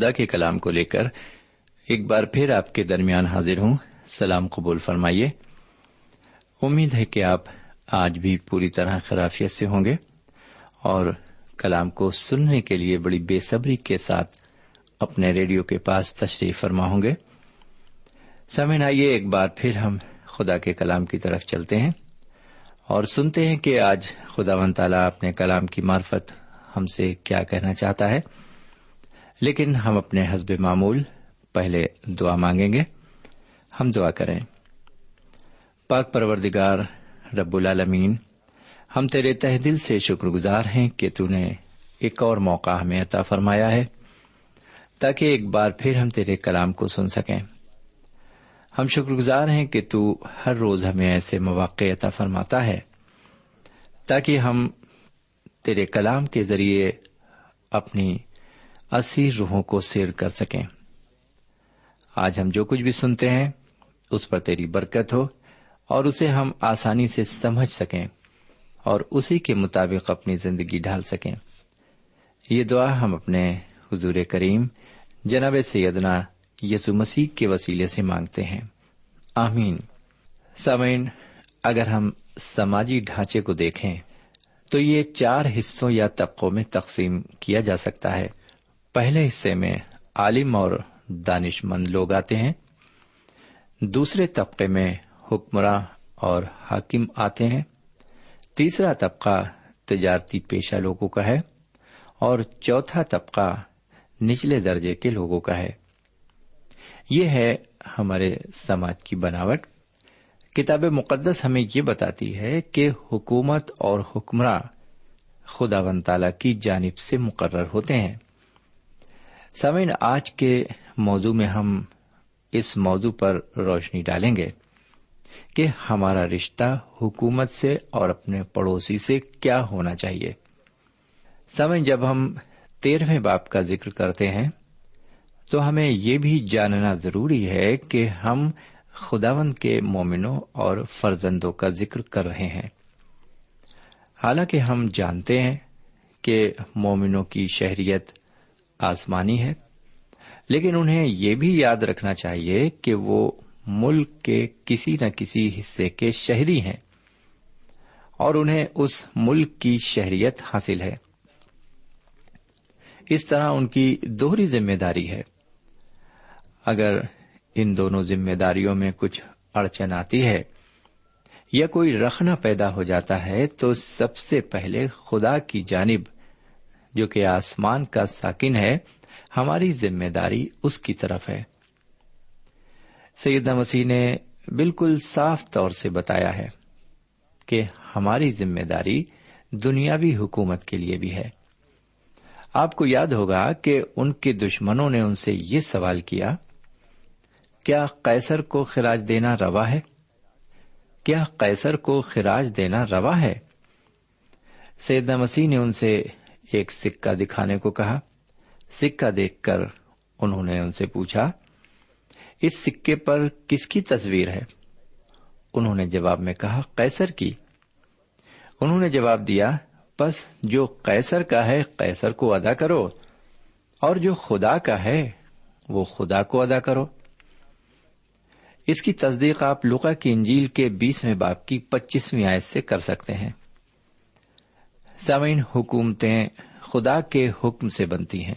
خدا کے کلام کو لے کر ایک بار پھر آپ کے درمیان حاضر ہوں۔ سلام قبول فرمائیے۔ امید ہے کہ آپ آج بھی پوری طرح خرافیت سے ہوں گے اور کلام کو سننے کے لیے بڑی بے صبری کے ساتھ اپنے ریڈیو کے پاس تشریف فرما ہوں گے۔ سمن آئیے ایک بار پھر ہم خدا کے کلام کی طرف چلتے ہیں اور سنتے ہیں کہ آج خدا و تعالیٰ اپنے کلام کی مارفت ہم سے کیا کہنا چاہتا ہے۔ لیکن ہم اپنے حزب معمول پہلے دعا مانگیں گے۔ ہم دعا کریں۔ پاک پروردگار رب العالمین، ہم تیرے تہ دل سے شکر گزار ہیں کہ تو نے ایک اور موقع ہمیں عطا فرمایا ہے تاکہ ایک بار پھر ہم تیرے کلام کو سن سکیں۔ ہم شکر گزار ہیں کہ تو ہر روز ہمیں ایسے مواقع عطا فرماتا ہے تاکہ ہم تیرے کلام کے ذریعے اپنی اسیر روحوں کو سیر کر سکیں۔ آج ہم جو کچھ بھی سنتے ہیں، اس پر تیری برکت ہو اور اسے ہم آسانی سے سمجھ سکیں اور اسی کے مطابق اپنی زندگی ڈھال سکیں۔ یہ دعا ہم اپنے حضور کریم جناب سیدنا یسو مسیح کے وسیلے سے مانگتے ہیں۔ آمین۔ سامعین، اگر ہم سماجی ڈھانچے کو دیکھیں، تو یہ چار حصوں یا طبقوں میں تقسیم کیا جا سکتا ہے۔ پہلے حصے میں عالم اور دانش مند لوگ آتے ہیں۔ دوسرے طبقے میں حکمراں اور حاکم آتے ہیں۔ تیسرا طبقہ تجارتی پیشہ لوگوں کا ہے اور چوتھا طبقہ نچلے درجے کے لوگوں کا ہے۔ یہ ہے ہمارے سماج کی بناوٹ۔ کتاب مقدس ہمیں یہ بتاتی ہے کہ حکومت اور حکمراں خدا ون تعالی کی جانب سے مقرر ہوتے ہیں۔ سمین آج کے موضوع میں ہم اس موضوع پر روشنی ڈالیں گے کہ ہمارا رشتہ حکومت سے اور اپنے پڑوسی سے کیا ہونا چاہیے۔ سمن جب ہم تیرہویں باپ کا ذکر کرتے ہیں، تو ہمیں یہ بھی جاننا ضروری ہے کہ ہم خداون کے مومنوں اور فرزندوں کا ذکر کر رہے ہیں۔ حالانکہ ہم جانتے ہیں کہ مومنوں کی شہریت آسمانی ہے۔ لیکن انہیں یہ بھی یاد رکھنا چاہیے کہ وہ ملک کے کسی نہ کسی حصے کے شہری ہیں اور انہیں اس ملک کی شہریت حاصل ہے۔ اس طرح ان کی دوہری ذمہ داری ہے۔ اگر ان دونوں ذمہ داریوں میں کچھ اڑچن آتی ہے یا کوئی رکھنا پیدا ہو جاتا ہے تو سب سے پہلے خدا کی جانب جو کہ آسمان کا ساکن ہے، ہماری ذمہ داری اس کی طرف ہے۔ سیدنا مسیح نے بالکل صاف طور سے بتایا ہے کہ ہماری ذمہ داری دنیاوی حکومت کے لیے بھی ہے۔ آپ کو یاد ہوگا کہ ان کے دشمنوں نے ان سے یہ سوال کیا کیا قیصر کو خراج دینا روا ہے؟ کیا قیصر کو خراج دینا روا ہے؟ سیدنا مسیح نے ان سے ایک سکہ دکھانے کو کہا۔ سکہ دیکھ کر انہوں نے ان سے پوچھا، اس سکے پر کس کی تصویر ہے؟ انہوں نے جواب میں کہا، قیصر کی۔ انہوں نے جواب دیا، بس جو قیصر کا ہے، قیصر کو ادا کرو۔ اور جو خدا کا ہے، وہ خدا کو ادا کرو۔ اس کی تصدیق آپ لکا کی انجیل کے بیسویں باپ کی پچیسویں آیت سے کر سکتے ہیں۔ سامعین، حکومتیں خدا کے حکم سے بنتی ہیں۔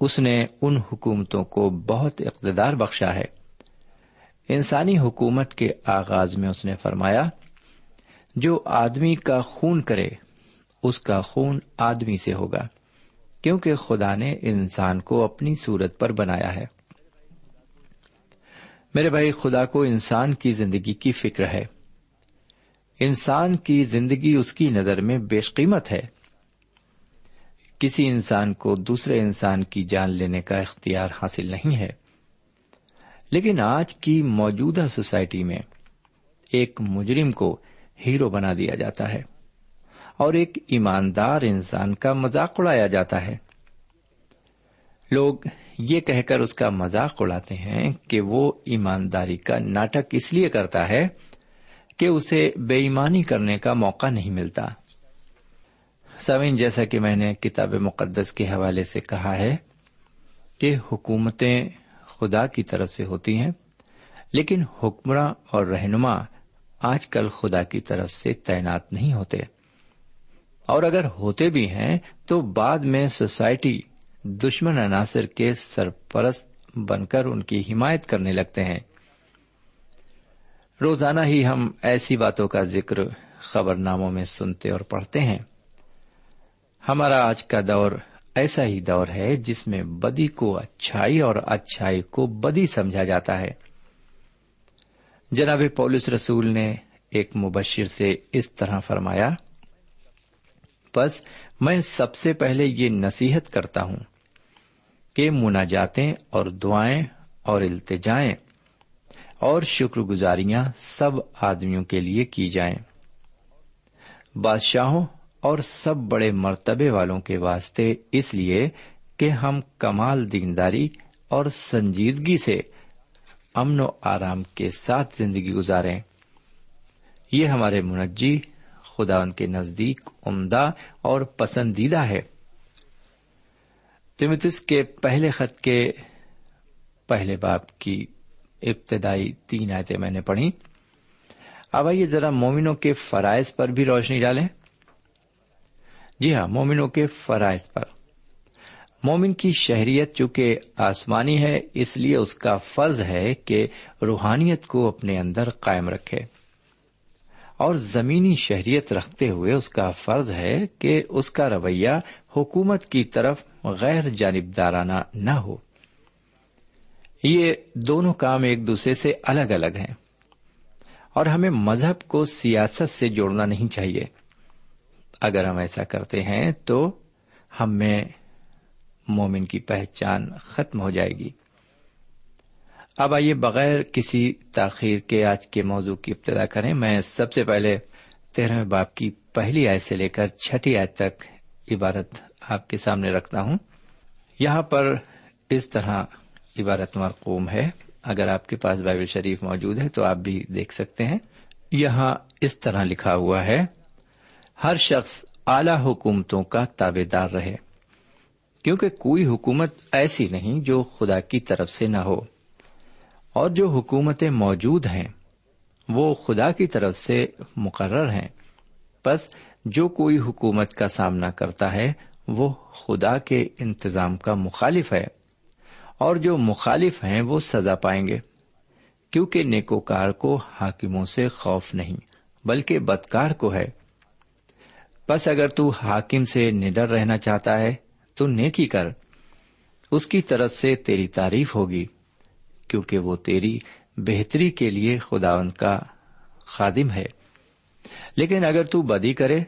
اس نے ان حکومتوں کو بہت اقتدار بخشا ہے۔ انسانی حکومت کے آغاز میں اس نے فرمایا، جو آدمی کا خون کرے، اس کا خون آدمی سے ہوگا، کیونکہ خدا نے انسان کو اپنی صورت پر بنایا ہے۔ میرے بھائی، خدا کو انسان کی زندگی کی فکر ہے۔ انسان کی زندگی اس کی نظر میں بیش قیمت ہے۔ کسی انسان کو دوسرے انسان کی جان لینے کا اختیار حاصل نہیں ہے۔ لیکن آج کی موجودہ سوسائٹی میں ایک مجرم کو ہیرو بنا دیا جاتا ہے اور ایک ایماندار انسان کا مذاق اڑایا جاتا ہے۔ لوگ یہ کہہ کر اس کا مذاق اڑاتے ہیں کہ وہ ایمانداری کا ناٹک اس لیے کرتا ہے کہ اسے بے ایمانی کرنے کا موقع نہیں ملتا۔ سوین جیسا کہ میں نے کتاب مقدس کے حوالے سے کہا ہے کہ حکومتیں خدا کی طرف سے ہوتی ہیں، لیکن حکمراں اور رہنما آج کل خدا کی طرف سے تعینات نہیں ہوتے۔ اور اگر ہوتے بھی ہیں، تو بعد میں سوسائٹی دشمن عناصر کے سرپرست بن کر ان کی حمایت کرنے لگتے ہیں۔ روزانہ ہی ہم ایسی باتوں کا ذکر خبر ناموں میں سنتے اور پڑھتے ہیں۔ ہمارا آج کا دور ایسا ہی دور ہے جس میں بدی کو اچھائی اور اچھائی کو بدی سمجھا جاتا ہے۔ جناب پولس رسول نے ایک مبشر سے اس طرح فرمایا، بس میں سب سے پہلے یہ نصیحت کرتا ہوں کہ مناجاتیں اور دعائیں اور التجائیں اور شکر گزاریاں سب آدمیوں کے لیے کی جائیں۔ بادشاہوں اور سب بڑے مرتبے والوں کے واسطے اس لیے کہ ہم کمال دینداری اور سنجیدگی سے امن و آرام کے ساتھ زندگی گزاریں۔ یہ ہمارے منجی خدا ان کے نزدیک عمدہ اور پسندیدہ ہے۔ تمتس کے پہلے خط کے پہلے باپ کی ابتدائی تین آیتیں میں نے پڑھی اب آئیے ذرا مومنوں کے فرائض پر بھی روشنی ڈالیں۔ جی ہاں مومنوں کے فرائض پر۔ مومن کی شہریت چونکہ آسمانی ہے، اس لیے اس کا فرض ہے کہ روحانیت کو اپنے اندر قائم رکھے۔ اور زمینی شہریت رکھتے ہوئے اس کا فرض ہے کہ اس کا رویہ حکومت کی طرف غیر جانبدارانہ نہ ہو۔ یہ دونوں کام ایک دوسرے سے الگ الگ ہیں۔ اور ہمیں مذہب کو سیاست سے جوڑنا نہیں چاہیے۔ اگر ہم ایسا کرتے ہیں تو ہم میں مومن کی پہچان ختم ہو جائے گی۔ اب آئیے بغیر کسی تاخیر کے آج کے موضوع کی ابتدا کریں۔ میں سب سے پہلے تیرہویں باپ کی پہلی آیت سے لے کر چھٹی آیت تک عبارت آپ کے سامنے رکھتا ہوں۔ یہاں پر اس طرح عبارت مرقوم ہے۔ اگر آپ کے پاس بائبل شریف موجود ہے تو آپ بھی دیکھ سکتے ہیں۔ یہاں اس طرح لکھا ہوا ہے، ہر شخص اعلی حکومتوں کا تابے دار رہے، کیونکہ کوئی حکومت ایسی نہیں جو خدا کی طرف سے نہ ہو۔ اور جو حکومتیں موجود ہیں، وہ خدا کی طرف سے مقرر ہیں۔ بس جو کوئی حکومت کا سامنا کرتا ہے، وہ خدا کے انتظام کا مخالف ہے۔ اور جو مخالف ہیں وہ سزا پائیں گے، کیونکہ نیکوکار کو حاکموں سے خوف نہیں، بلکہ بدکار کو ہے۔ بس اگر تو حاکم سے نڈر رہنا چاہتا ہے، تو نیکی کر، اس کی طرف سے تیری تعریف ہوگی، کیونکہ وہ تیری بہتری کے لیے خداون کا خادم ہے۔ لیکن اگر تو بدی کرے،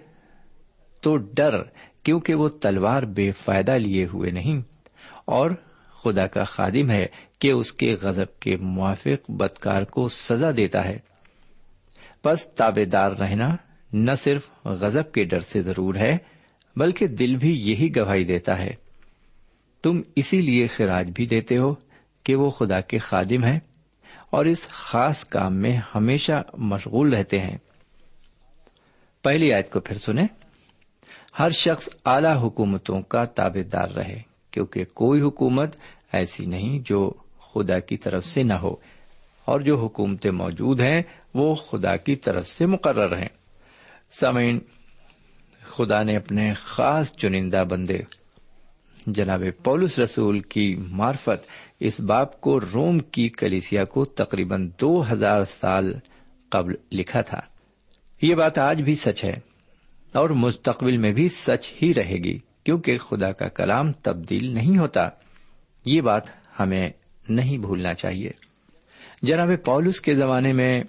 تو ڈر، کیونکہ وہ تلوار بے فائدہ لیے ہوئے نہیں، اور خدا کا خادم ہے کہ اس کے غزب کے موافق بدکار کو سزا دیتا ہے۔ بس تابے دار رہنا نہ صرف غزب کے ڈر سے ضرور ہے، بلکہ دل بھی یہی گواہی دیتا ہے۔ تم اسی لیے خراج بھی دیتے ہو کہ وہ خدا کے خادم ہیں اور اس خاص کام میں ہمیشہ مشغول رہتے ہیں۔ پہلی آیت کو پھر سنیں۔ ہر شخص اعلی حکومتوں کا تابے دار رہے، کیونکہ کوئی حکومت ایسی نہیں جو خدا کی طرف سے نہ ہو۔ اور جو حکومتیں موجود ہیں، وہ خدا کی طرف سے مقرر ہیں۔ سامعین، خدا نے اپنے خاص چنندہ بندے، جناب پولس رسول کی مارفت اس باپ کو روم کی کلیسیا کو تقریباً دو ہزار سال قبل لکھا تھا۔ یہ بات آج بھی سچ ہے اور مستقبل میں بھی سچ ہی رہے گی، کیونکہ خدا کا کلام تبدیل نہیں ہوتا۔ یہ بات ہمیں نہیں بھولنا چاہیے۔ جناب پولس کے زمانے میں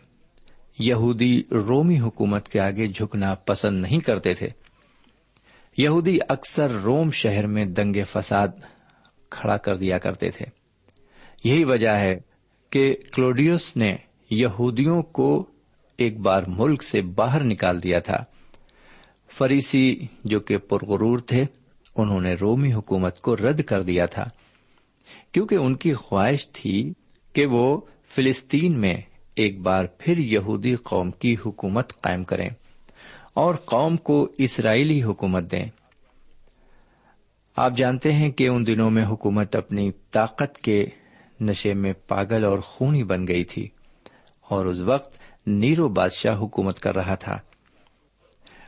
یہودی رومی حکومت کے آگے جھکنا پسند نہیں کرتے تھے۔ یہودی اکثر روم شہر میں دنگے فساد کھڑا کر دیا کرتے تھے۔ یہی وجہ ہے کہ کلوڈیوس نے یہودیوں کو ایک بار ملک سے باہر نکال دیا تھا۔ فریسی جو کہ پرغرور تھے، انہوں نے رومی حکومت کو رد کر دیا تھا۔ کیونکہ ان کی خواہش تھی کہ وہ فلسطین میں ایک بار پھر یہودی قوم کی حکومت قائم کریں اور قوم کو اسرائیلی حکومت دیں۔ آپ جانتے ہیں کہ ان دنوں میں حکومت اپنی طاقت کے نشے میں پاگل اور خونی بن گئی تھی اور اس وقت نیرو بادشاہ حکومت کر رہا تھا۔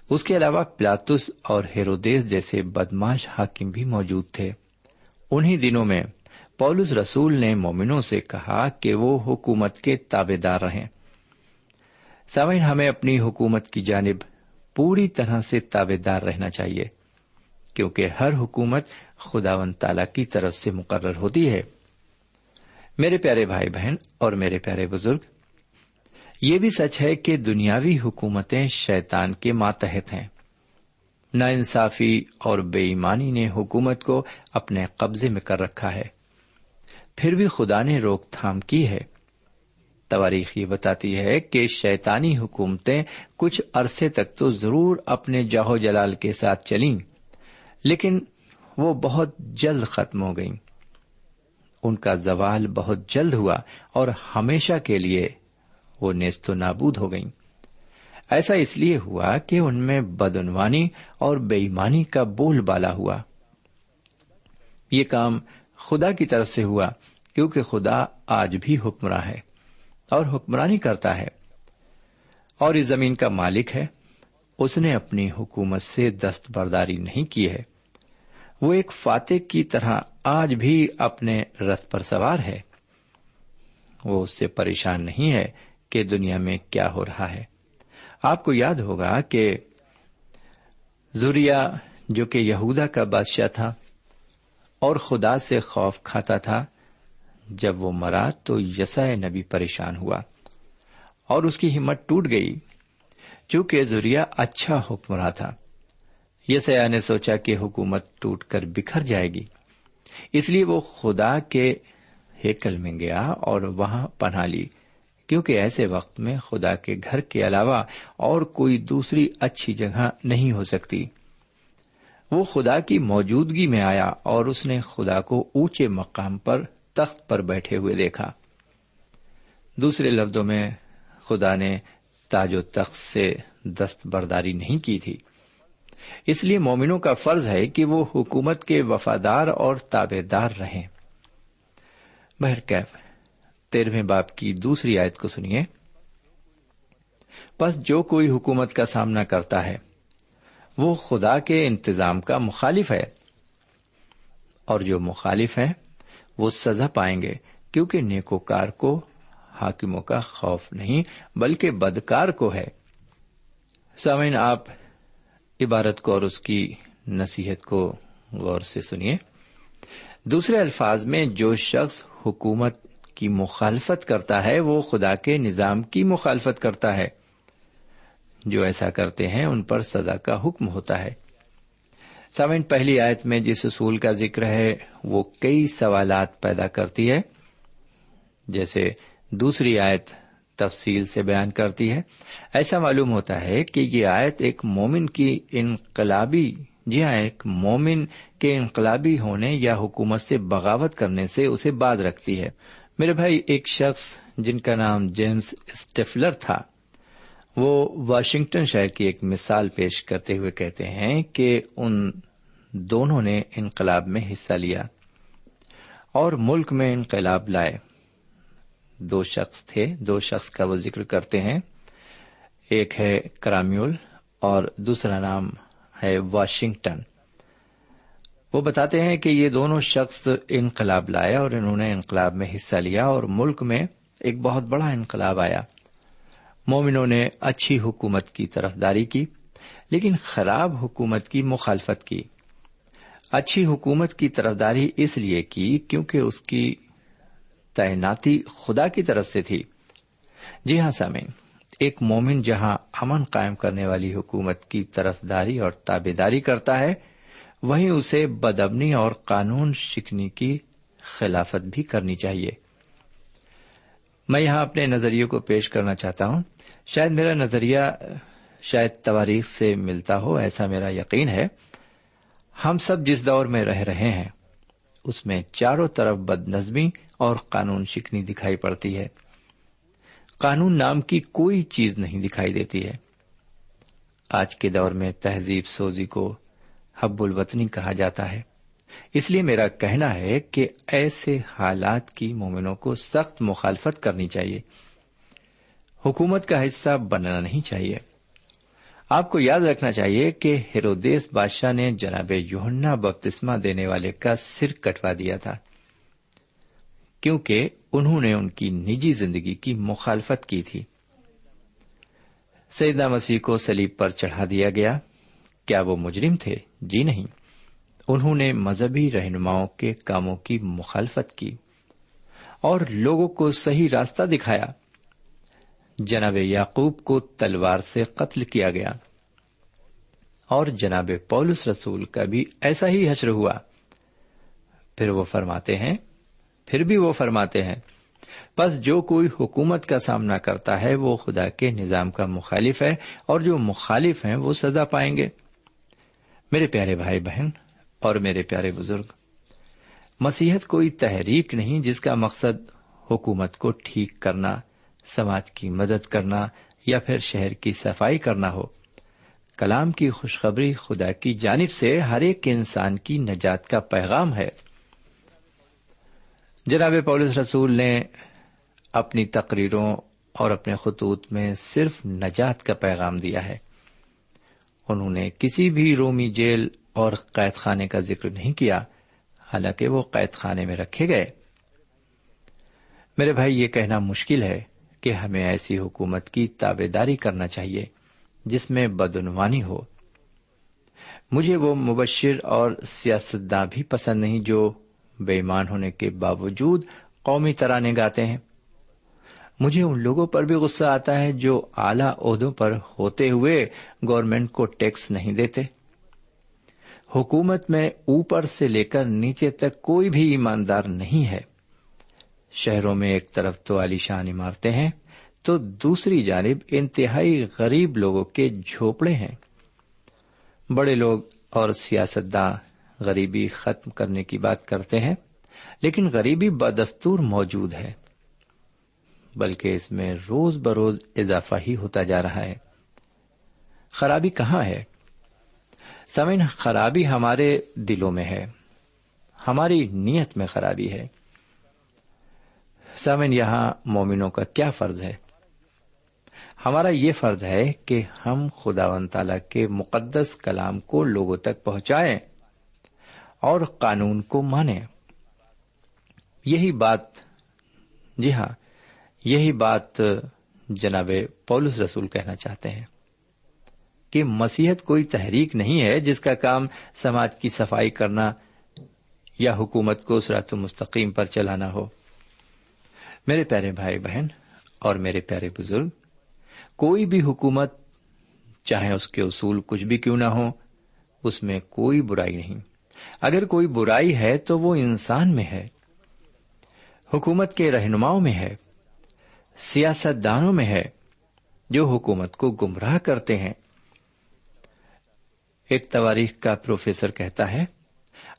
اس کے علاوہ پلاتس اور ہیرودیس جیسے بدماش حاکم بھی موجود تھے۔ انہی دنوں میں پولس رسول نے مومنوں سے کہا کہ وہ حکومت کے تابے دار رہیں۔ سمجھ ہمیں اپنی حکومت کی جانب پوری طرح سے تابے دار رہنا چاہیے، کیونکہ ہر حکومت خدا و تعالی کی طرف سے مقرر ہوتی ہے۔ میرے پیارے بھائی بہن اور میرے پیارے بزرگ، یہ بھی سچ ہے کہ دنیاوی حکومتیں شیطان کے ماتحت ہیں۔ نا انصافی اور بے ایمانی نے حکومت کو اپنے قبضے میں کر رکھا ہے۔ پھر بھی خدا نے روک تھام کی ہے۔ تواریخ یہ بتاتی ہے کہ شیطانی حکومتیں کچھ عرصے تک تو ضرور اپنے جاہو جلال کے ساتھ چلیں، لیکن وہ بہت جلد ختم ہو گئیں۔ ان کا زوال بہت جلد ہوا اور ہمیشہ کے لیے وہ نیست و نابود ہو گئیں۔ ایسا اس لیے ہوا کہ ان میں بدعنوانی اور بےئیمانی کا بول بالا ہوا۔ یہ کام خدا کی طرف سے ہوا۔ کیونکہ خدا آج بھی حکمراں ہے اور حکمرانی کرتا ہے۔ اور اس زمین کا مالک ہے۔ اس نے اپنی حکومت سے دستبرداری نہیں کی ہے۔ وہ ایک فاتح کی طرح آج بھی اپنے رتھ پر سوار ہے۔ وہ اس سے پریشان نہیں ہے کہ دنیا میں کیا ہو رہا ہے۔ آپ کو یاد ہوگا کہ زوریا جو کہ یہودا کا بادشاہ تھا اور خدا سے خوف کھاتا تھا جب وہ مرا تو یسا نبی پریشان ہوا اور اس کی ہمت ٹوٹ گئی، چونکہ زوریا اچھا حکمراں تھا۔ یسیا نے سوچا کہ حکومت ٹوٹ کر بکھر جائے گی، اس لیے وہ خدا کے ہیکل میں گیا اور وہاں پناہ لی، کیونکہ ایسے وقت میں خدا کے گھر کے علاوہ اور کوئی دوسری اچھی جگہ نہیں ہو سکتی۔ وہ خدا کی موجودگی میں آیا اور اس نے خدا کو اونچے مقام پر تخت پر بیٹھے ہوئے دیکھا۔ دوسرے لفظوں میں خدا نے تاج و تخت سے دستبرداری نہیں کی تھی۔ اس لیے مومنوں کا فرض ہے کہ وہ حکومت کے وفادار اور تابے دار رہیں بہرکیف تیرہویں باپ کی دوسری آیت کو سنیے۔ بس جو کوئی حکومت کا سامنا کرتا ہے، وہ خدا کے انتظام کا مخالف ہے۔ اور جو مخالف ہے وہ سزا پائیں گے، کیونکہ نیکوکار کو حاکموں کا خوف نہیں، بلکہ بدکار کو ہے۔ سامعین، آپ عبارت کو اور اس کی نصیحت کو غور سے سنیے۔ دوسرے الفاظ میں، جو شخص حکومت کی مخالفت کرتا ہے، وہ خدا کے نظام کی مخالفت کرتا ہے۔ جو ایسا کرتے ہیں، ان پر سزا کا حکم ہوتا ہے۔ سامن پہلی آیت میں جس اصول کا ذکر ہے، وہ کئی سوالات پیدا کرتی ہے۔ جیسے دوسری آیت تفصیل سے بیان کرتی ہے۔ ایسا معلوم ہوتا ہے کہ یہ آیت ایک مومن کی انقلابی جی ہاں ایک مومن کے انقلابی ہونے یا حکومت سے بغاوت کرنے سے اسے باز رکھتی ہے۔ میرے بھائی، ایک شخص جن کا نام جیمس اسٹیفلر تھا وہ واشنگٹن شہر کی ایک مثال پیش کرتے ہوئے کہتے ہیں کہ ان دونوں نے انقلاب میں حصہ لیا اور ملک میں انقلاب لائے۔ دو شخص تھے، دو شخص کا وہ ذکر کرتے ہیں۔ ایک ہے کرامیول اور دوسرا نام ہے واشنگٹن۔ وہ بتاتے ہیں کہ یہ دونوں شخص انقلاب لائے اور انہوں نے انقلاب میں حصہ لیا اور ملک میں ایک بہت بڑا انقلاب آیا۔ مومنوں نے اچھی حکومت کی طرف داری کی، لیکن خراب حکومت کی مخالفت کی۔ اچھی حکومت کی طرفداری اس لیے کی کیونکہ اس کی تعیناتی خدا کی طرف سے تھی۔ جی ہاں سامع ایک مومن جہاں امن قائم کرنے والی حکومت کی طرفداری اور تابے داری کرتا ہے، وہیں اسے بدبنی اور قانون شکنی کی خلافت بھی کرنی چاہیے۔ میں یہاں اپنے نظریے کو پیش کرنا چاہتا ہوں۔ شاید میرا نظریہ شاید تواریخ سے ملتا ہو، ایسا میرا یقین ہے۔ ہم سب جس دور میں رہ رہے ہیں، اس میں چاروں طرف بد نظمی اور قانون شکنی دکھائی پڑتی ہے۔ قانون نام کی کوئی چیز نہیں دکھائی دیتی ہے۔ آج کے دور میں تہذیب سوزی کو حب الوطنی کہا جاتا ہے۔ اس لیے میرا کہنا ہے کہ ایسے حالات کی مومنوں کو سخت مخالفت کرنی چاہیے۔ حکومت کا حصہ بننا نہیں چاہیے۔ آپ کو یاد رکھنا چاہیے کہ ہیرودیس بادشاہ نے جناب یوہنا بپتسما دینے والے کا سر کٹوا دیا تھا۔ کیونکہ انہوں نے ان کی نجی زندگی کی مخالفت کی تھی۔ سیدنا مسیح کو سلیب پر چڑھا دیا گیا۔ کیا وہ مجرم تھے؟ جی نہیں۔ انہوں نے مذہبی رہنماؤں کے کاموں کی مخالفت کی اور لوگوں کو صحیح راستہ دکھایا۔ جناب یعقوب کو تلوار سے قتل کیا گیا۔ اور جناب پولس رسول کا بھی ایسا ہی حشر ہوا۔ پھر وہ فرماتے ہیں، پھر بھی وہ فرماتے ہیں، بس جو کوئی حکومت کا سامنا کرتا ہے، وہ خدا کے نظام کا مخالف ہے اور جو مخالف ہیں، وہ سزا پائیں گے۔ میرے پیارے بھائی بہن اور میرے پیارے بزرگ مسیحت کوئی تحریک نہیں جس کا مقصد حکومت کو ٹھیک کرنا، سماج کی مدد کرنا یا پھر شہر کی صفائی کرنا ہو۔ کلام کی خوشخبری خدا کی جانب سے ہر ایک انسان کی نجات کا پیغام ہے۔ جناب پولس رسول نے اپنی تقریروں اور اپنے خطوط میں صرف نجات کا پیغام دیا ہے۔ انہوں نے کسی بھی رومی جیل اور قید خانے کا ذکر نہیں کیا، حالانکہ وہ قید خانے میں رکھے گئے۔ میرے بھائی، یہ کہنا مشکل ہے کہ ہمیں ایسی حکومت کی تابے داری کرنا چاہیے جس میں بدعنوانی ہو۔ مجھے وہ مبشر اور سیاستداں بھی پسند نہیں جو بے ایمان ہونے کے باوجود قومی ترانے گاتے ہیں۔ مجھے ان لوگوں پر بھی غصہ آتا ہے جو اعلی عہدوں پر ہوتے ہوئے گورنمنٹ کو ٹیکس نہیں دیتے۔ حکومت میں اوپر سے لے کر نیچے تک کوئی بھی ایماندار نہیں ہے۔ شہروں میں ایک طرف تو عالیشان عمارتیں ہیں، تو دوسری جانب انتہائی غریب لوگوں کے جھوپڑے ہیں۔ بڑے لوگ اور سیاستداں غریبی ختم کرنے کی بات کرتے ہیں، لیکن غریبی بدستور موجود ہے۔ بلکہ اس میں روز بروز اضافہ ہی ہوتا جا رہا ہے۔ خرابی کہاں ہے؟ سمن خرابی ہمارے دلوں میں ہے، ہماری نیت میں خرابی ہے۔ سمن، یہاں مومنوں کا کیا فرض ہے؟ ہمارا یہ فرض ہے کہ ہم خدا و تعالی کے مقدس کلام کو لوگوں تک پہنچائیں اور قانون کو مانیں۔ یہی بات جی ہاں یہی بات جناب پولس رسول کہنا چاہتے ہیں۔ کہ مسیحت کوئی تحریک نہیں ہے جس کا کام سماج کی صفائی کرنا یا حکومت کو سرات مستقیم پر چلانا ہو۔ میرے پیارے بھائی بہن اور میرے پیارے بزرگ، کوئی بھی حکومت چاہے اس کے اصول کچھ بھی کیوں نہ ہو، اس میں کوئی برائی نہیں۔ اگر کوئی برائی ہے تو وہ انسان میں ہے، حکومت کے رہنماؤں میں ہے سیاست دانوں میں ہے جو حکومت کو گمراہ کرتے ہیں۔ ایک تواریخ کا پروفیسر کہتا ہے،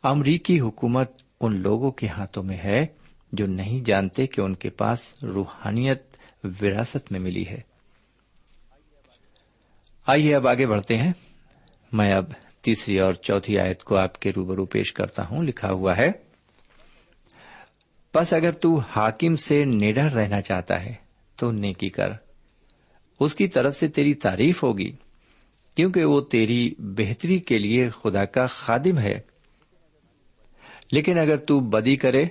امریکی حکومت ان لوگوں کے ہاتھوں میں ہے جو نہیں جانتے کہ ان کے پاس روحانیت وراثت میں ملی ہے۔ آئیے اب آگے بڑھتے ہیں۔ میں اب تیسری اور چوتھی آیت کو آپ کے روبرو پیش کرتا ہوں۔ لکھا ہوا ہے بس اگر تو حاکم سے نڈر رہنا چاہتا ہے تو نیکی کر، اس کی طرف سے تیری تعریف ہوگی۔ کیونکہ وہ تیری بہتری کے لیے خدا کا خادم ہے۔ لیکن اگر تو بدی کرے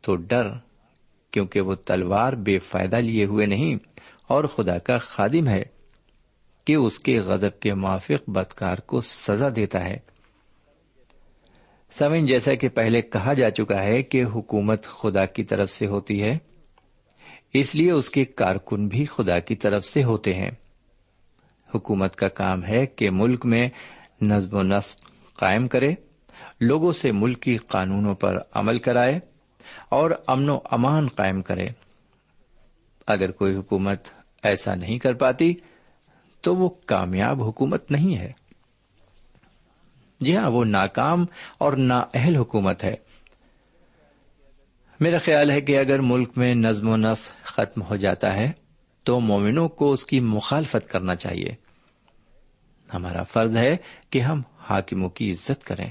تو ڈر، کیونکہ وہ تلوار بے فائدہ لیے ہوئے نہیں اور خدا کا خادم ہے کہ اس کے غزب کے موافق بدکار کو سزا دیتا ہے۔ سمن جیسا کہ پہلے کہا جا چکا ہے کہ حکومت خدا کی طرف سے ہوتی ہے، اس لیے اس کے کارکن بھی خدا کی طرف سے ہوتے ہیں۔ حکومت کا کام ہے کہ ملک میں نظم و نسق قائم کرے، لوگوں سے ملکی قانونوں پر عمل کرائے اور امن و امان قائم کرے۔ اگر کوئی حکومت ایسا نہیں کر پاتی، تو وہ کامیاب حکومت نہیں ہے۔ جی ہاں وہ ناکام اور نا اہل حکومت ہے۔ میرا خیال ہے کہ اگر ملک میں نظم و نسق ختم ہو جاتا ہے تو مومنوں کو اس کی مخالفت کرنا چاہیے۔ ہمارا فرض ہے کہ ہم حاکموں کی عزت کریں۔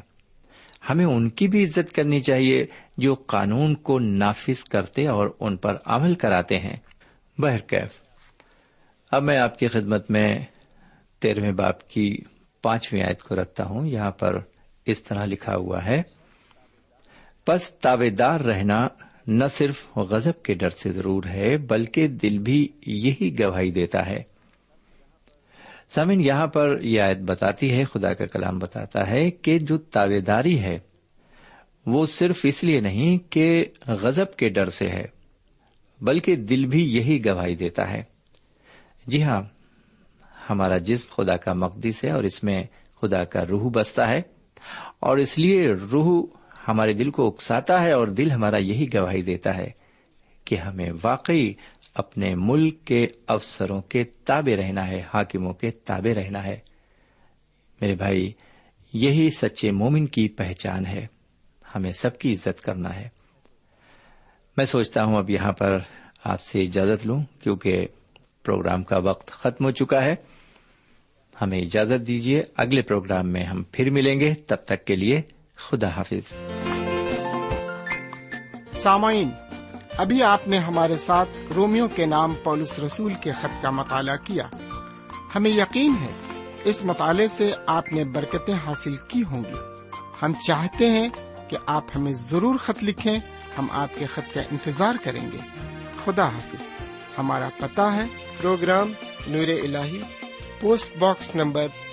ہمیں ان کی بھی عزت کرنی چاہیے جو قانون کو نافذ کرتے اور ان پر عمل کراتے ہیں۔ بہرکیف اب میں آپ کی خدمت میں تیرہویں باپ کی پانچویں آیت کو رکھتا ہوں۔ یہاں پر اس طرح لکھا ہوا ہے، پس تابے دار رہنا نہ صرف غزب کے ڈر سے ضرور ہے، بلکہ دل بھی یہی گواہی دیتا ہے۔ سامن یہاں پر یہ آیت بتاتی ہے، خدا کا کلام بتاتا ہے کہ جو تابے داری ہے، وہ صرف اس لیے نہیں کہ غزب کے ڈر سے ہے، بلکہ دل بھی یہی گواہی دیتا ہے۔ جی ہاں ہمارا جسم خدا کا مقدس ہے اور اس میں خدا کا روح بستا ہے، اور اس لیے روح ہمارے دل کو اکساتا ہے اور دل ہمارا یہی گواہی دیتا ہے کہ ہمیں واقعی اپنے ملک کے افسروں کے تابے رہنا ہے، حاکموں کے تابے رہنا ہے۔ میرے بھائی، یہی سچے مومن کی پہچان ہے۔ ہمیں سب کی عزت کرنا ہے۔ میں سوچتا ہوں اب یہاں پر آپ سے اجازت لوں، کیونکہ پروگرام کا وقت ختم ہو چکا ہے۔ ہمیں اجازت دیجیے اگلے پروگرام میں ہم پھر ملیں گے۔ تب تک کے لیے خدا حافظ سامعین، ابھی آپ نے ہمارے ساتھ رومیو کے نام پولس رسول کے خط کا مطالعہ کیا۔ ہمیں یقین ہے، اس مطالعے سے آپ نے برکتیں حاصل کی ہوں گی۔ ہم چاہتے ہیں کہ آپ ہمیں ضرور خط لکھیں، ہم آپ کے خط کا انتظار کریں گے۔ خدا حافظ ہمارا پتہ ہے۔ Programme Noor ul post box number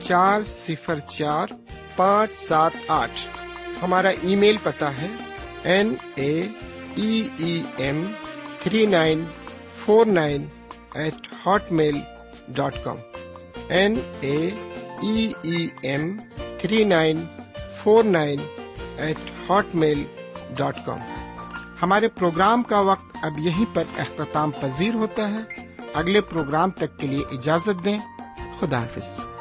چار صفر چار پانچ سات آٹھ۔ ہمارا ای میل پتا ہے۔ N A E M three nine four nine eight hotmail dot com. N A E M three nine four nine eight hotmail dot com. ہمارے پروگرام کا وقت اب یہیں پر اختتام پذیر ہوتا ہے۔ اگلے پروگرام تک کے لیے اجازت دیں۔ خدا حافظ۔